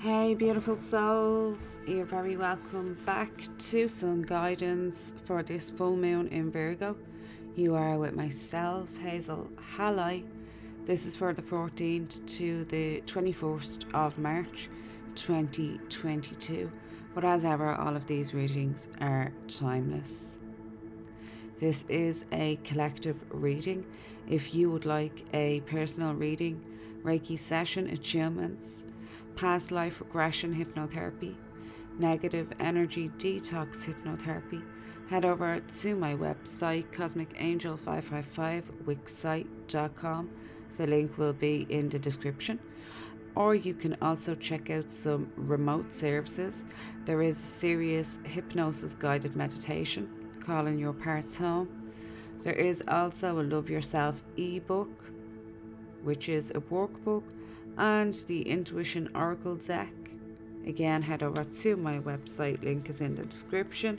Hey, beautiful souls, you're very welcome back to some guidance for this full moon in Virgo. You are with myself, Hazel Halley. This is for the 14th to the 21st of March 2022. But as ever, all of these readings are timeless. This is a collective reading. If you would like a personal reading, Reiki session, attunements, past life regression hypnotherapy, negative energy detox hypnotherapy, head over to my website, cosmicangel555wixsite.com. The link will be in the description. Or you can also check out some remote services. There is a serious hypnosis guided meditation, calling your parts home. There is also a Love Yourself ebook, which is a workbook and the Intuition Oracle deck. Again, head over to my website, link is in the description.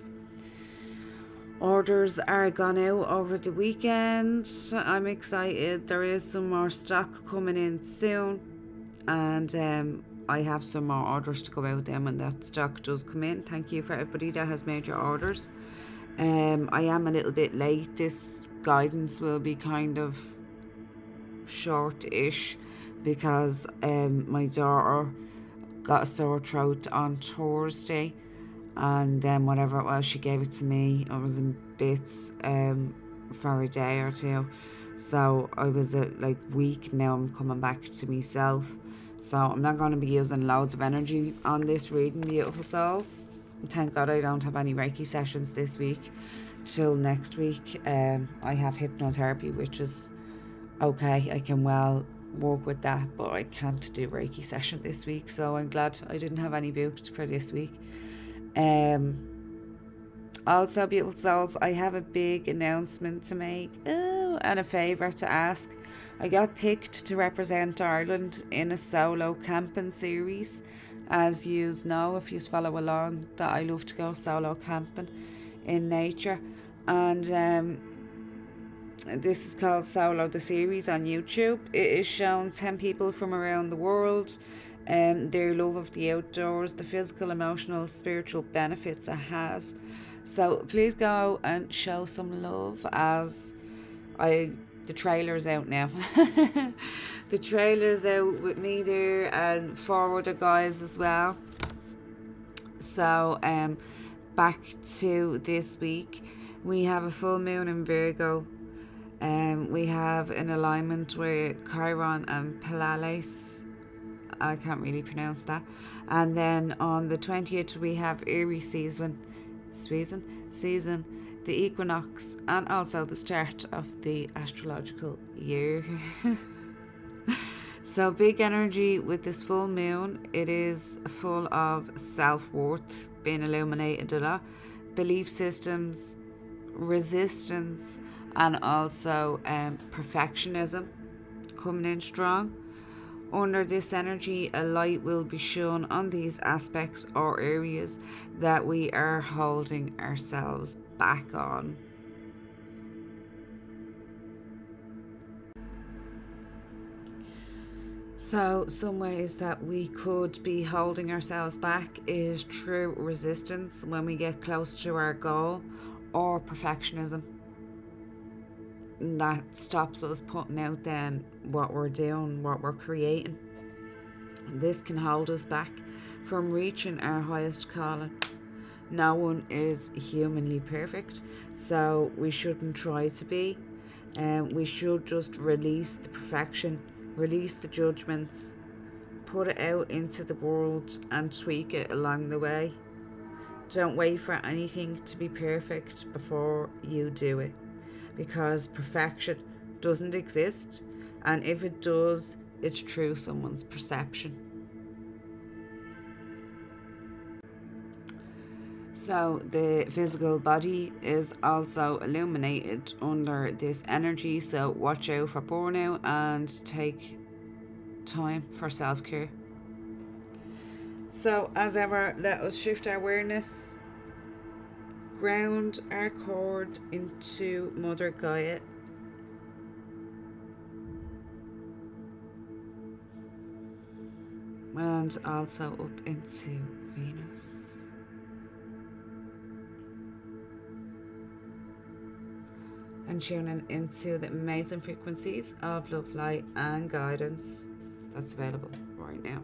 Orders are gone out over the weekend. I'm excited. There is some more stock coming in soon, and um, I have some more orders to go out then when that stock does come in. Thank you for everybody that has made your orders. Um, I am a little bit late. This guidance will be kind of short-ish because um, my daughter got a sore throat on Thursday and then whatever it was she gave it to me I was in bits um, for a day or two. So I was uh, like weak. Now I'm coming back to myself. So I'm not going to be using loads of energy on this reading beautiful souls. Thank god I don't have any Reiki sessions this week. Till next week um, I have hypnotherapy which is okay. I can well work with that, but I can't do Reiki session this week, so I'm glad I didn't have any booked for this week. Um, also, beautiful souls, I have a big announcement to make. Oh, and a favour to ask. I got picked to represent Ireland in a solo camping series. As you know, if you follow along, that I love to go solo camping in nature. And um, this is called Solo the series on YouTube. It is shown 10 people from around the world, um, their love of the outdoors, the physical, emotional, spiritual benefits it has. So please go and show some love as I the trailer's out now. the trailer's out with me there and four other guys as well. So um back to this week. We have a full moon in Virgo um, we have an alignment with Chiron and Pleiades. I can't really pronounce that. And then on the 20th, we have Aries season, season, season, the equinox, and also the start of the astrological year. so, big energy with this full moon. It is full of self worth being illuminated a lot, belief systems, resistance and also um, perfectionism coming in strong. Under this energy, a light will be shown on these aspects or areas that we are holding ourselves back on. So, some ways that we could be holding ourselves back is through resistance when we get close to our goal or perfectionism that stops us putting out then what we're doing, what we're creating. This can hold us back from reaching our highest calling. No one is humanly perfect, so we shouldn't try to be. And um, we should just release the perfection, release the judgments, put it out into the world and tweak it along the way. Don't wait for anything to be perfect before you do it because perfection doesn't exist, and if it does, it's through someone's perception. So, the physical body is also illuminated under this energy, so watch out for burnout and take time for self care. So, as ever, let us shift our awareness ground our cord into Mother Gaia. and also up into Venus. And tuning into the amazing frequencies of love, light, and guidance that's available right now.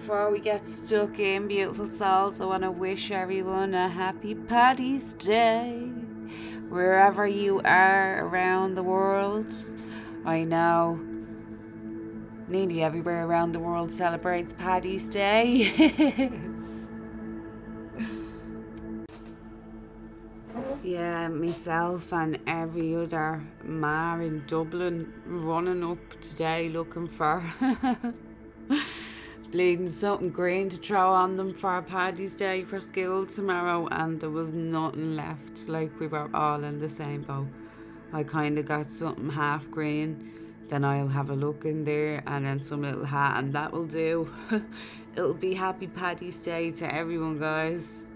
Before we get stuck in, beautiful souls, I want to wish everyone a happy Paddy's Day. Wherever you are around the world, I know nearly everywhere around the world celebrates Paddy's Day. yeah, myself and every other man in Dublin running up today looking for bleeding something green to throw on them for Paddy's Day for school tomorrow, and there was nothing left. Like we were all in the same boat. I kind of got something half green, then I'll have a look in there, and then some little hat, and that will do. It'll be Happy Paddy's Day to everyone, guys.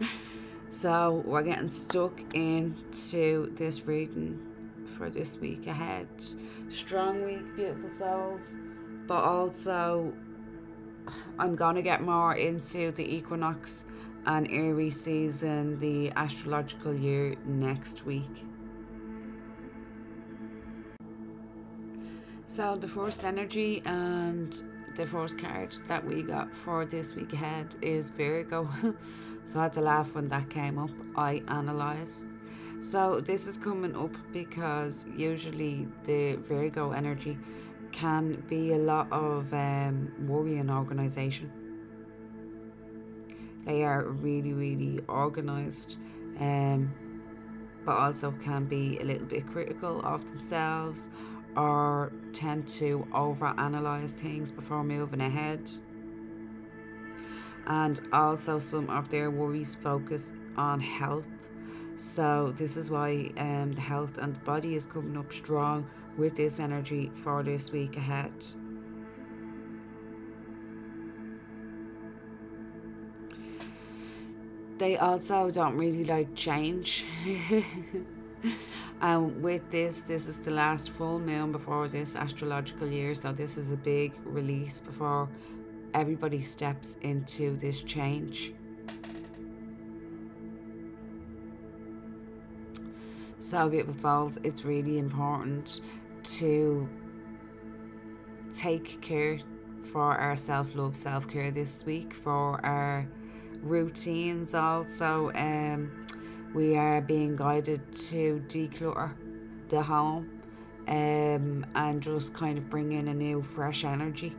so we're getting stuck into this reading for this week ahead. Strong week, beautiful souls, but also I'm going to get more into the equinox and Aries season, the astrological year next week. So, the first energy and the first card that we got for this week ahead is Virgo. so, I had to laugh when that came up. I analyze. So, this is coming up because usually the Virgo energy can be a lot of um, worry and organisation. They are really, really organised, um, but also can be a little bit critical of themselves or tend to over-analyze things before moving ahead. And also, some of their worries focus on health. So, this is why um, the health and the body is coming up strong with this energy for this week ahead. They also don't really like change. and with this, this is the last full moon before this astrological year, so this is a big release before everybody steps into this change. So, beautiful souls, it's really important to take care for our self love, self care this week, for our routines also. Um, we are being guided to declutter the home um, and just kind of bring in a new, fresh energy.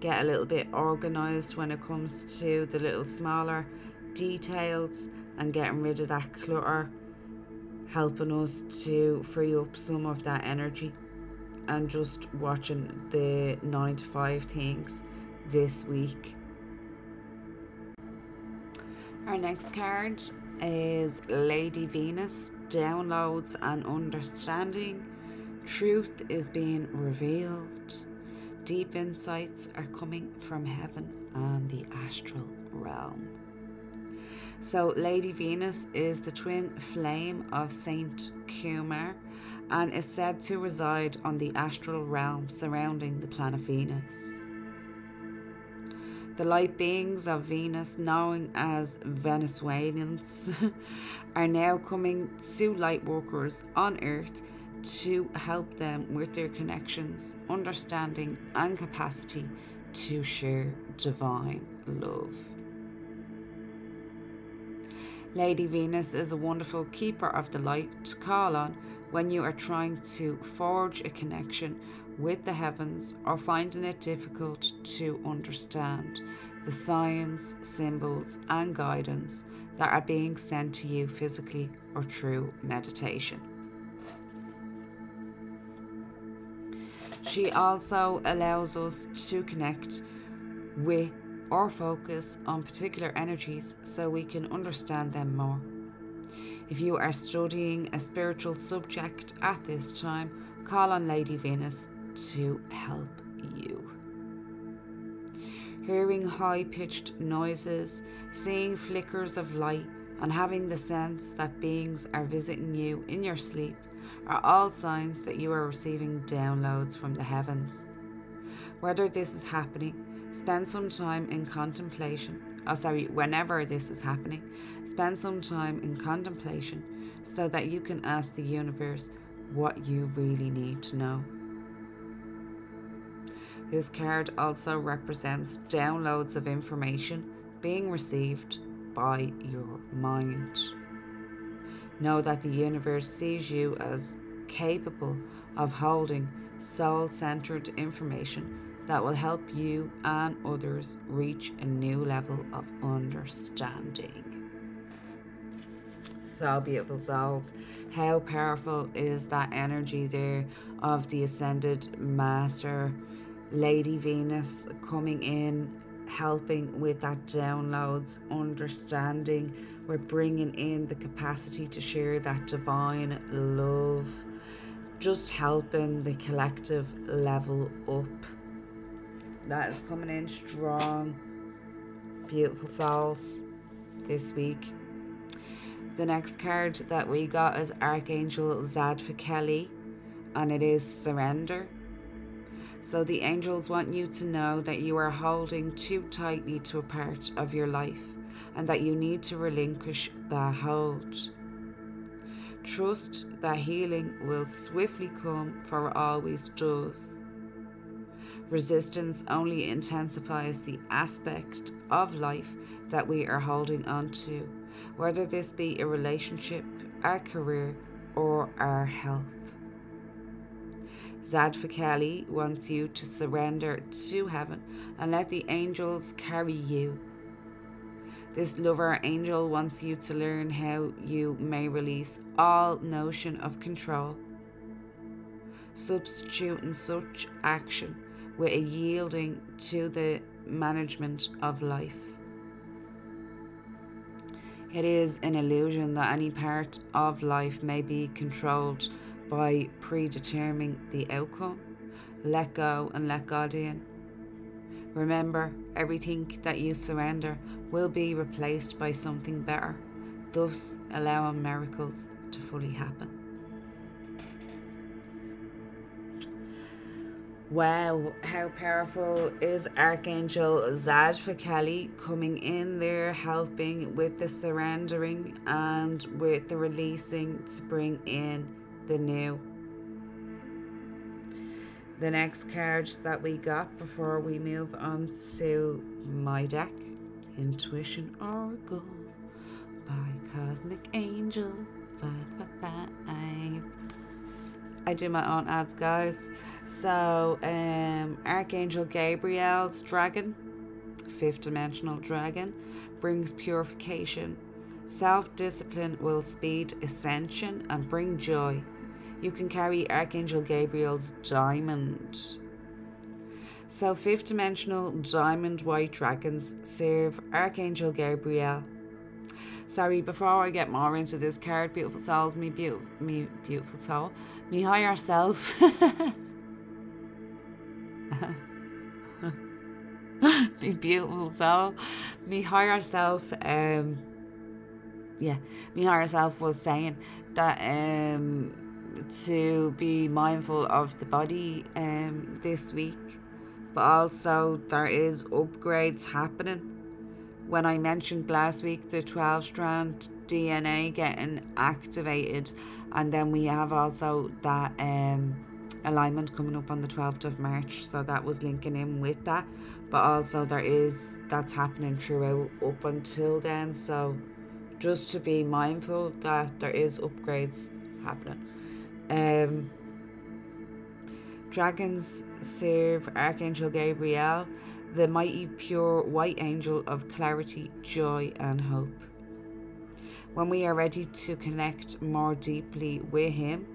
Get a little bit organized when it comes to the little smaller details and getting rid of that clutter helping us to free up some of that energy and just watching the 9 to 5 things this week. Our next card is Lady Venus downloads and understanding. Truth is being revealed. Deep insights are coming from heaven and the astral realm. So, Lady Venus is the twin flame of Sanat Kumara and is said to reside on the astral realm surrounding the planet Venus. The light beings of Venus, known as Venezuelans, are now coming to light workers on Earth to help them with their connections, understanding, and capacity to share divine love. Lady Venus is a wonderful keeper of the light to call on when you are trying to forge a connection with the heavens or finding it difficult to understand the signs, symbols, and guidance that are being sent to you physically or through meditation. She also allows us to connect with or focus on particular energies so we can understand them more. If you are studying a spiritual subject at this time, call on Lady Venus to help you. Hearing high pitched noises, seeing flickers of light, and having the sense that beings are visiting you in your sleep are all signs that you are receiving downloads from the heavens. Whether this is happening, spend some time in contemplation. Oh, sorry, whenever this is happening, spend some time in contemplation so that you can ask the universe what you really need to know. This card also represents downloads of information being received by your mind. Know that the universe sees you as capable of holding soul centered information that will help you and others reach a new level of understanding. So beautiful souls. How powerful is that energy there of the ascended master, Lady Venus coming in, helping with that downloads, understanding. We're bringing in the capacity to share that divine love, just helping the collective level up. That is coming in strong. Beautiful souls this week. The next card that we got is Archangel Zadfakeli, and it is Surrender. So the angels want you to know that you are holding too tightly to a part of your life and that you need to relinquish that hold. Trust that healing will swiftly come, for always does. Resistance only intensifies the aspect of life that we are holding on to whether this be a relationship, our career, or our health. Zadfakali wants you to surrender to heaven and let the angels carry you. This lover angel wants you to learn how you may release all notion of control, substituting such action with a yielding to the management of life. It is an illusion that any part of life may be controlled by predetermining the outcome. Let go and let God in. Remember, everything that you surrender will be replaced by something better, thus allowing miracles to fully happen. Wow, how powerful is Archangel Zadfakali coming in there, helping with the surrendering and with the releasing to bring in the new. The next card that we got before we move on to my deck Intuition Oracle by Cosmic Angel 555. I do my own ads, guys. So, um, Archangel Gabriel's dragon, fifth dimensional dragon, brings purification. Self discipline will speed ascension and bring joy. You can carry Archangel Gabriel's diamond. So, fifth dimensional diamond white dragons serve Archangel Gabriel. Sorry, before I get more into this card, beautiful souls, me, beautiful, me beautiful soul, me higher self. me beautiful soul. Me higher self, um, yeah, me higher self was saying that um, to be mindful of the body um, this week, but also there is upgrades happening. When I mentioned last week the 12 strand DNA getting activated, and then we have also that um, alignment coming up on the 12th of March, so that was linking in with that. But also, there is that's happening throughout up until then, so just to be mindful that there is upgrades happening. Um, dragons serve Archangel Gabriel, the mighty pure white angel of clarity, joy, and hope. When we are ready to connect more deeply with him,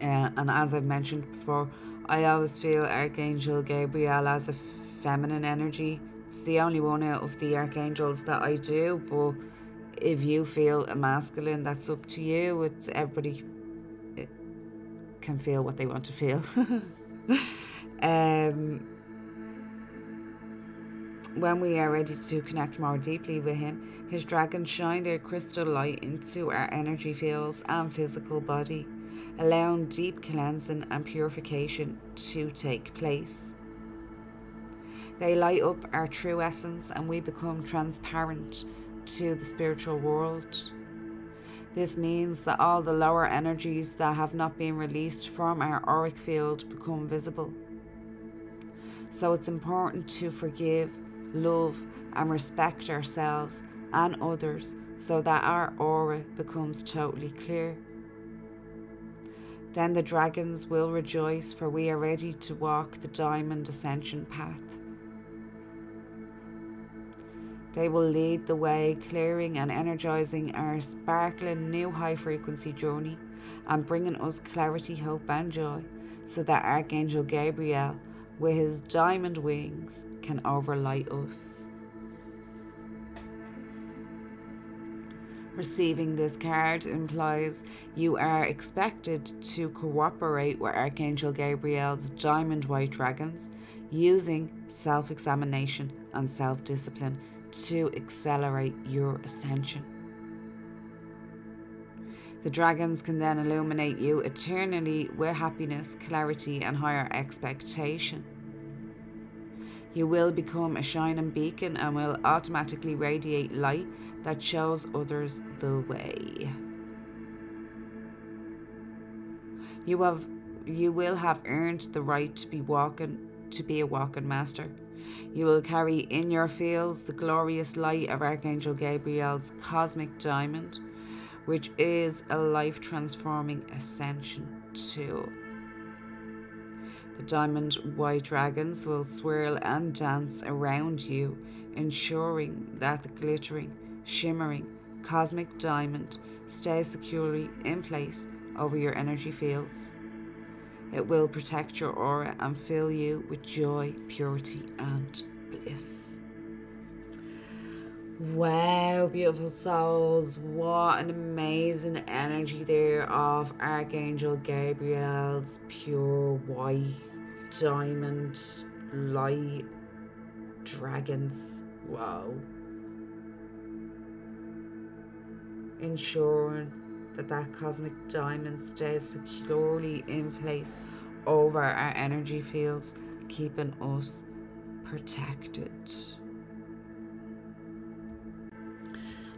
uh, and as I've mentioned before, I always feel Archangel Gabriel as a feminine energy. It's the only one out of the archangels that I do, but if you feel a masculine, that's up to you. It's everybody can feel what they want to feel. um, when we are ready to connect more deeply with Him, His dragons shine their crystal light into our energy fields and physical body, allowing deep cleansing and purification to take place. They light up our true essence and we become transparent to the spiritual world. This means that all the lower energies that have not been released from our auric field become visible. So it's important to forgive, love, and respect ourselves and others so that our aura becomes totally clear. Then the dragons will rejoice, for we are ready to walk the diamond ascension path. They will lead the way, clearing and energizing our sparkling new high frequency journey and bringing us clarity, hope, and joy so that Archangel Gabriel, with his diamond wings, can overlight us. Receiving this card implies you are expected to cooperate with Archangel Gabriel's diamond white dragons using self examination and self discipline to accelerate your ascension. The dragons can then illuminate you eternally with happiness, clarity, and higher expectation. You will become a shining beacon and will automatically radiate light that shows others the way. You have you will have earned the right to be walking to be a walking master. You will carry in your fields the glorious light of Archangel Gabriel's cosmic diamond, which is a life transforming ascension tool. The diamond white dragons will swirl and dance around you, ensuring that the glittering, shimmering cosmic diamond stays securely in place over your energy fields. It will protect your aura and fill you with joy, purity, and bliss. Wow, beautiful souls. What an amazing energy there of Archangel Gabriel's pure white diamond light dragons. Wow. Ensuring that that cosmic diamond stays securely in place over our energy fields, keeping us protected.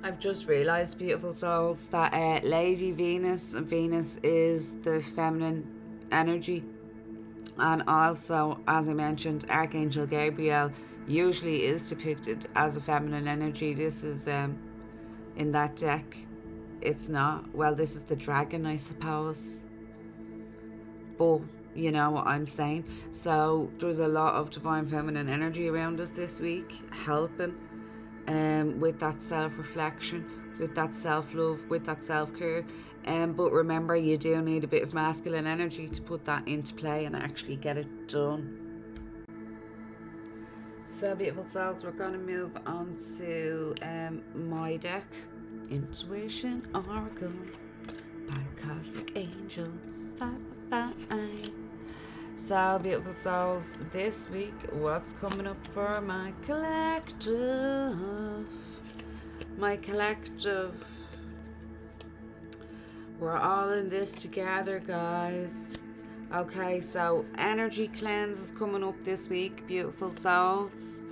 I've just realised, beautiful souls, that uh, Lady Venus, Venus is the feminine energy, and also, as I mentioned, Archangel Gabriel usually is depicted as a feminine energy. This is um, in that deck it's not. Well, this is the dragon, I suppose. But you know what I'm saying. So there's a lot of divine feminine energy around us this week, helping um, with that self reflection, with that self love, with that self care. Um, but remember, you do need a bit of masculine energy to put that into play and actually get it done. So, beautiful souls, we're going to move on to um, my deck Intuition Oracle by Cosmic Angel. Bye, bye. So, beautiful souls, this week, what's coming up for my collective? My collective. We're all in this together, guys. Okay, so energy cleanse is coming up this week, beautiful souls.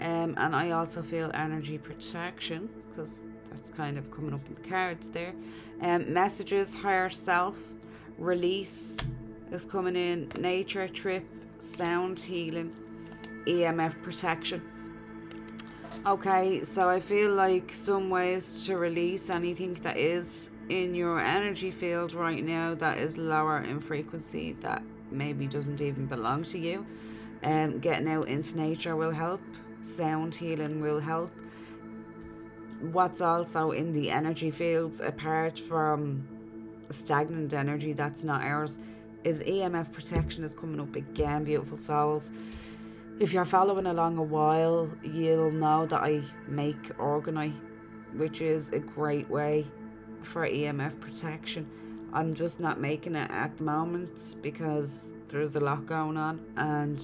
Um, and I also feel energy protection because that's kind of coming up in the cards there. Um, messages, higher self, release is coming in, nature trip, sound healing, EMF protection. Okay, so I feel like some ways to release anything that is in your energy field right now that is lower in frequency that maybe doesn't even belong to you. Um, getting out into nature will help. Sound healing will help what's also in the energy fields, apart from stagnant energy that's not ours, is EMF protection is coming up again, beautiful souls. If you're following along a while, you'll know that I make Orgonite, which is a great way for EMF protection. I'm just not making it at the moment because there's a lot going on and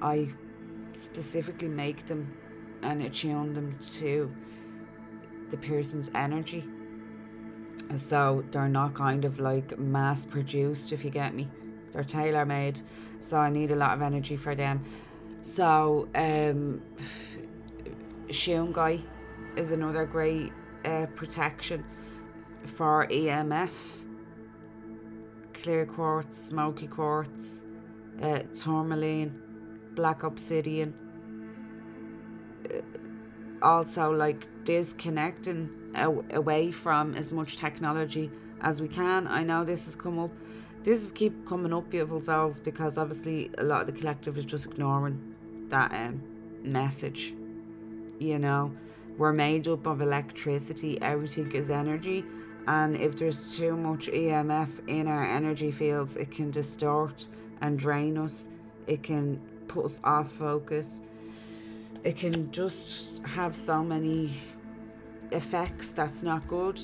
I specifically make them and attune them to the person's energy. So they're not kind of like mass produced, if you get me. They're tailor made. So I need a lot of energy for them. So, um, Shungite is another great uh, protection for EMF. Clear quartz, smoky quartz, uh, tourmaline, black obsidian. Uh, also, like disconnecting away from as much technology as we can. I know this has come up. This is keep coming up, beautiful souls, because obviously a lot of the collective is just ignoring that um, message. You know, we're made up of electricity. Everything is energy, and if there's too much EMF in our energy fields, it can distort and drain us. It can put us off focus. It can just have so many effects that's not good.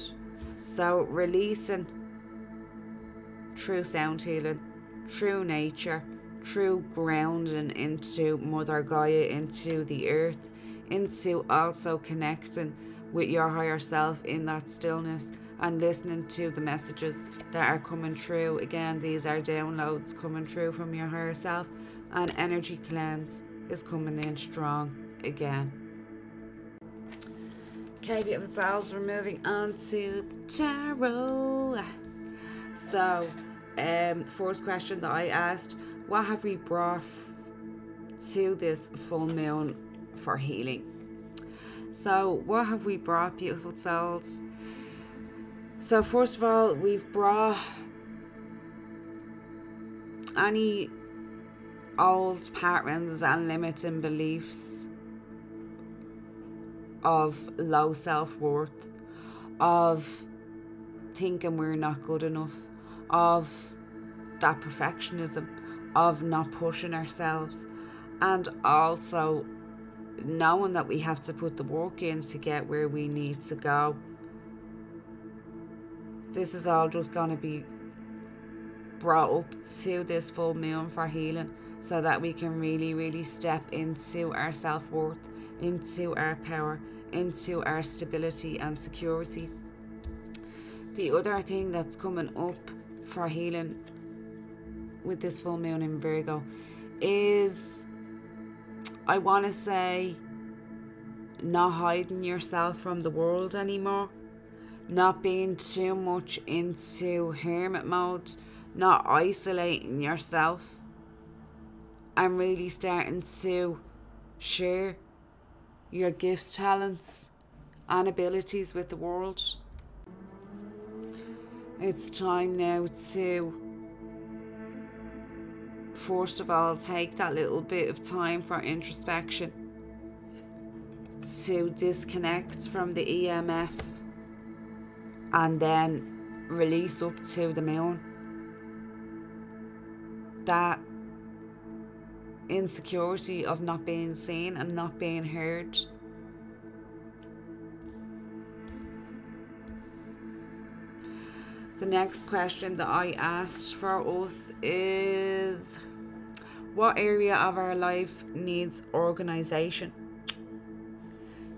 So, releasing true sound healing, true nature, true grounding into Mother Gaia, into the earth, into also connecting with your higher self in that stillness and listening to the messages that are coming through. Again, these are downloads coming through from your higher self, and energy cleanse is coming in strong again. Okay, beautiful souls, we're moving on to the tarot. So, um, first question that I asked what have we brought to this full moon for healing? So, what have we brought, beautiful souls? So, first of all, we've brought any old patterns and limiting beliefs of low self worth, of thinking we're not good enough, of that perfectionism, of not pushing ourselves, and also knowing that we have to put the work in to get where we need to go. This is all just going to be brought up to this full moon for healing so that we can really, really step into our self worth into our power, into our stability and security. The other thing that's coming up for healing with this full moon in Virgo is I want to say not hiding yourself from the world anymore, not being too much into hermit mode, not isolating yourself, and really starting to share your gifts, talents, and abilities with the world. It's time now to, first of all, take that little bit of time for introspection, to disconnect from the EMF, and then release up to the moon. That insecurity of not being seen and not being heard. The next question that I asked for us is what area of our life needs organization?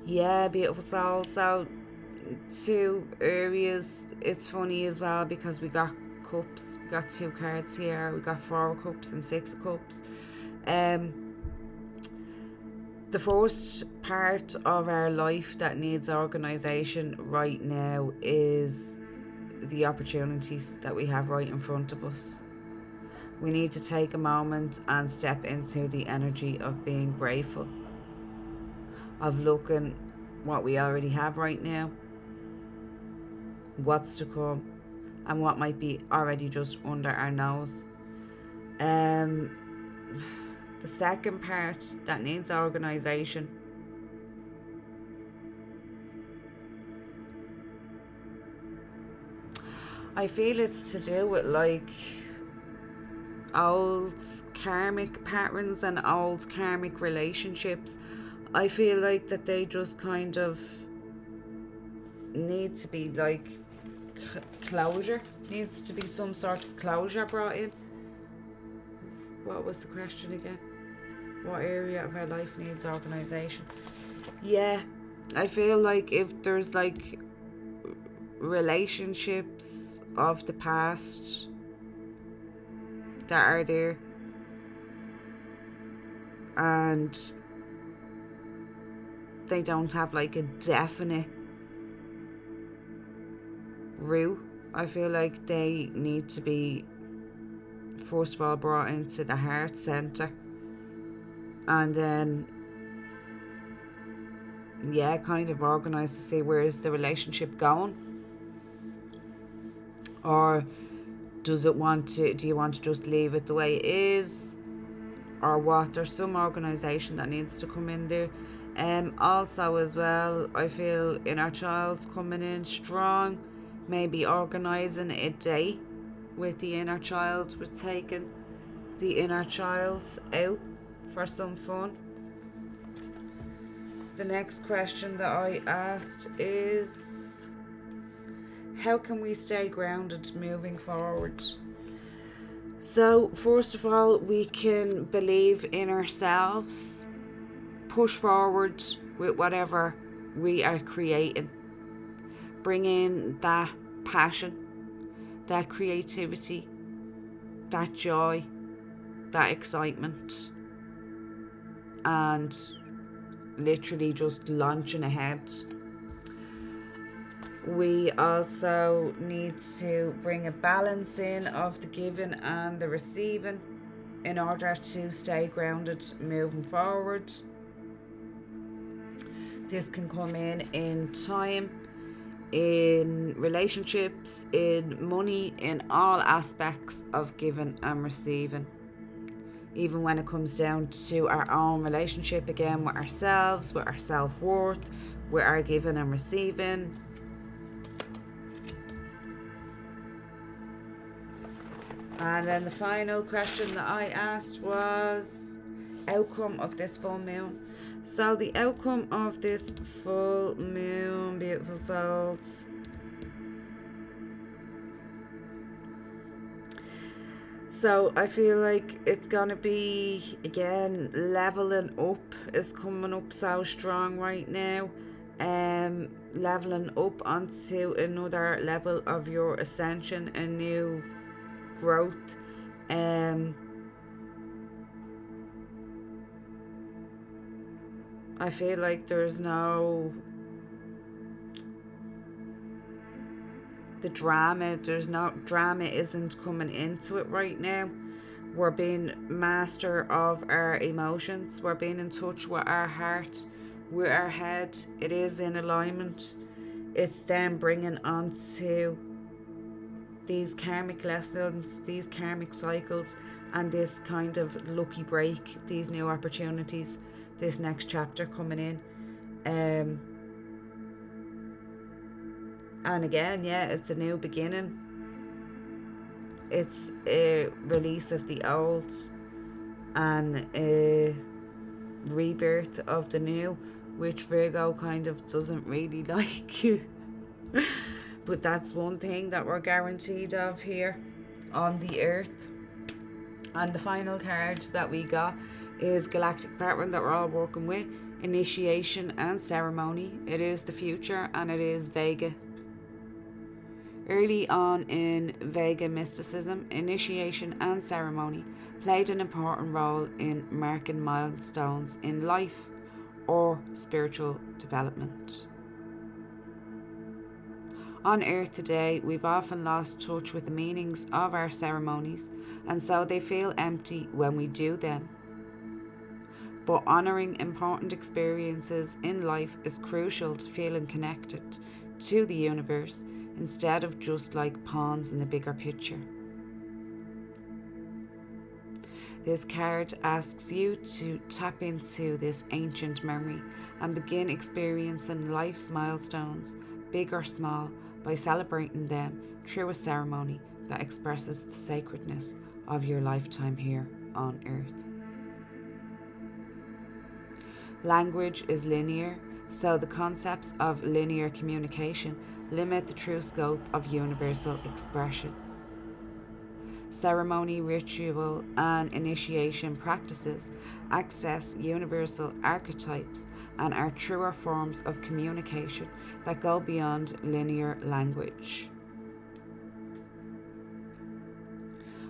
Yeah, beautiful soul. So, two areas. It's funny as well because we got cups, we got two cards here, we got four cups and six cups. Um, the first part of our life that needs organisation right now is the opportunities that we have right in front of us. We need to take a moment and step into the energy of being grateful, of looking what we already have right now, what's to come, and what might be already just under our nose. Um, the second part that needs organisation. I feel it's to do with like old karmic patterns and old karmic relationships. I feel like that they just kind of need to be like closure, needs to be some sort of closure brought in. What was the question again? What area of our life needs organization? Yeah, I feel like if there's like relationships of the past that are there and they don't have like a definite route. I feel like they need to be first of all brought into the heart center and then yeah kind of organized to see where is the relationship going. Or does it want to do you want to just leave it the way it is? Or what? There's some organization that needs to come in there. Um also as well i feel inner child's coming in strong maybe organizing a day with the inner child. We're taking the inner child out for some fun. The next question that i asked is how can we stay grounded moving forward? So first of all we can believe in ourselves push forward with whatever we are creating bring in that passion that creativity, that joy, that excitement, and literally just launching ahead. We also need to bring a balance in of the giving and the receiving in order to stay grounded moving forward. This can come in in time in relationships, in money, in all aspects of giving and receiving. Even when it comes down to our own relationship again with ourselves, with our self worth, with our giving and receiving. And then the final question that I asked was outcome of this full moon. So the outcome of this full moon, beautiful souls. So I feel like it's gonna be again leveling up is coming up so strong right now. Um leveling up onto another level of your ascension, a new growth. Um I feel like there's no the drama there's no drama isn't coming into it right now. We're being master of our emotions. We're being in touch with our heart with our head. It is in alignment. It's then bringing on to these karmic lessons these karmic cycles and this kind of lucky break these new opportunities this next chapter coming in. Um, and again, yeah, it's a new beginning. It's a release of the old and a rebirth of the new, which Virgo kind of doesn't really like. but that's one thing that we're guaranteed of here on the earth. And the final card that we got is galactic pattern that we're all working with, initiation and ceremony. It is the future and it is Vega. Early on in Vega mysticism, initiation and ceremony played an important role in marking milestones in life or spiritual development. On Earth today, we've often lost touch with the meanings of our ceremonies, and so they feel empty when we do them but honouring important experiences in life is crucial to feeling connected to the universe instead of just like pawns in the bigger picture. This card asks you to tap into this ancient memory and begin experiencing life's milestones, big or small, by celebrating them through a ceremony that expresses the sacredness of your lifetime here on Earth. Language is linear, so the concepts of linear communication limit the true scope of universal expression. ceremony, ritual, and initiation practices access universal archetypes and are truer forms of communication that go beyond linear language.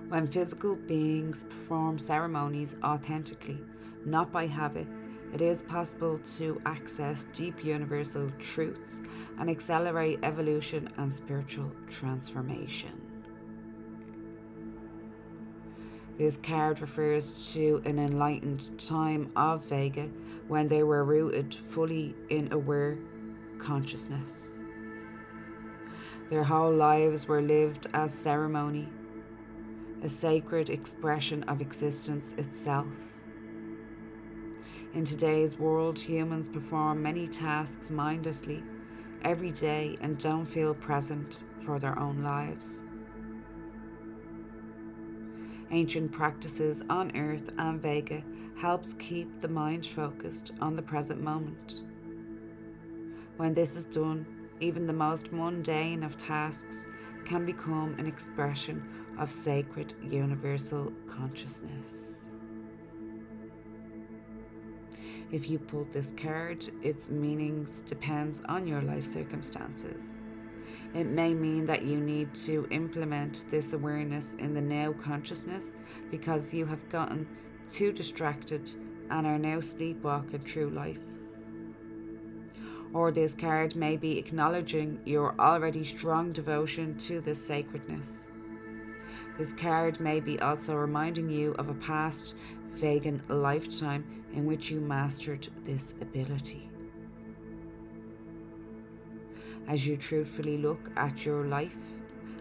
When physical beings perform ceremonies authentically, not by habit, it is possible to access deep universal truths and accelerate evolution and spiritual transformation. This card refers to an enlightened time of Vega when they were rooted fully in aware consciousness. Their whole lives were lived as ceremony, a sacred expression of existence itself. In today's world, humans perform many tasks mindlessly every day and don't feel present for their own lives. Ancient practices on Earth and Vega helps keep the mind focused on the present moment. When this is done, even the most mundane of tasks can become an expression of sacred universal consciousness. If you pulled this card, its meanings depends on your life circumstances. It may mean that you need to implement this awareness in the now consciousness because you have gotten too distracted and are now sleepwalking through life. Or this card may be acknowledging your already strong devotion to this sacredness. This card may be also reminding you of a past Vegan lifetime in which you mastered this ability. As you truthfully look at your life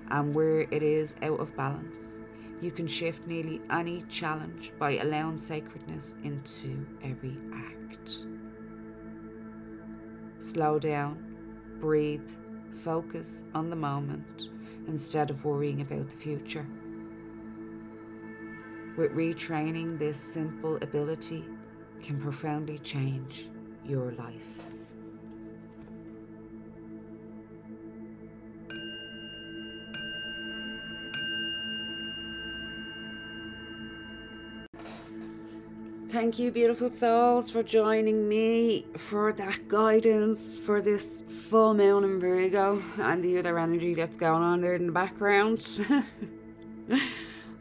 and where it is out of balance, you can shift nearly any challenge by allowing sacredness into every act. Slow down, breathe, focus on the moment instead of worrying about the future. With retraining this simple ability can profoundly change your life. Thank you, beautiful souls, for joining me for that guidance for this full moon in Virgo and the other energy that's going on there in the background.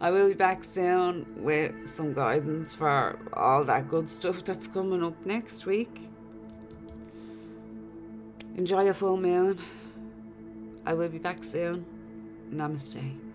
I will be back soon with some guidance for all that good stuff that's coming up next week. Enjoy a full moon. I will be back soon. Namaste.